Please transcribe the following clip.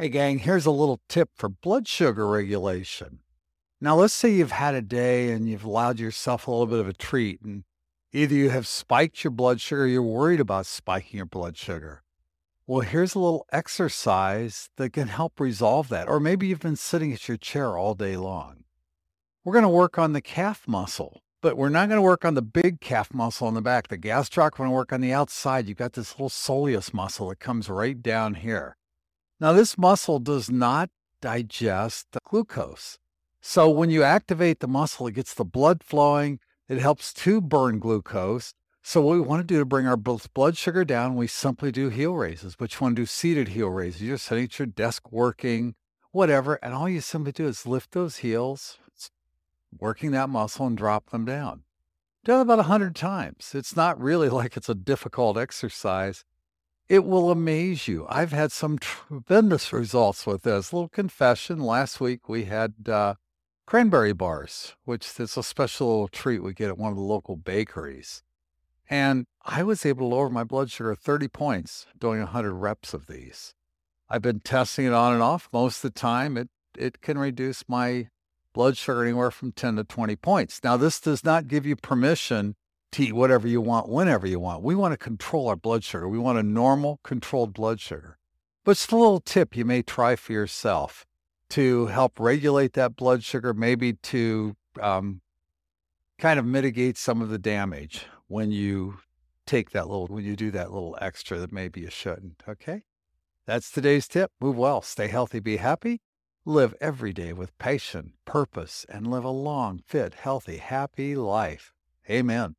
Hey, gang, here's a little tip for blood sugar regulation. Now, let's say you've had a day and you've allowed yourself a little bit of a treat, and either you have spiked your blood sugar or you're worried about spiking your blood sugar. Well, here's a little exercise that can help resolve that. Or maybe you've been sitting at your chair all day long. We're going to work on the calf muscle, but we're not going to work on the big calf muscle in the back. The gastroc, we're going to work on the outside. You've got this little soleus muscle that comes right down here. Now, this muscle does not digest glucose. So when you activate the muscle, it gets the blood flowing. It helps to burn glucose. So what we want to do to bring our blood sugar down, we simply do heel raises, but you want to do seated heel raises. You're sitting at your desk working, whatever, and all you simply do is lift those heels, working that muscle and drop them down. Do it about 100 times. It's not really like it's a difficult exercise. It will amaze you. I've had some tremendous results with this. Little confession. Last week we had uh, cranberry bars, which is a special little treat we get at one of the local bakeries. And I was able to lower my blood sugar 30 points doing 100 reps of these. I've been testing it on and off. Most of the time, it, it can reduce my blood sugar anywhere from 10 to 20 points. Now, this does not give you permission to eat whatever you want whenever you want. We want to control our blood sugar. We want a normal, controlled blood sugar. But it's a little tip you may try for yourself to help regulate that blood sugar, maybe to um, kind of mitigate some of the damage when you take that little, when you do that little extra that maybe you shouldn't. Okay. That's today's tip. Move well, stay healthy, be happy, live every day with passion, purpose, and live a long, fit, healthy, happy life. Amen.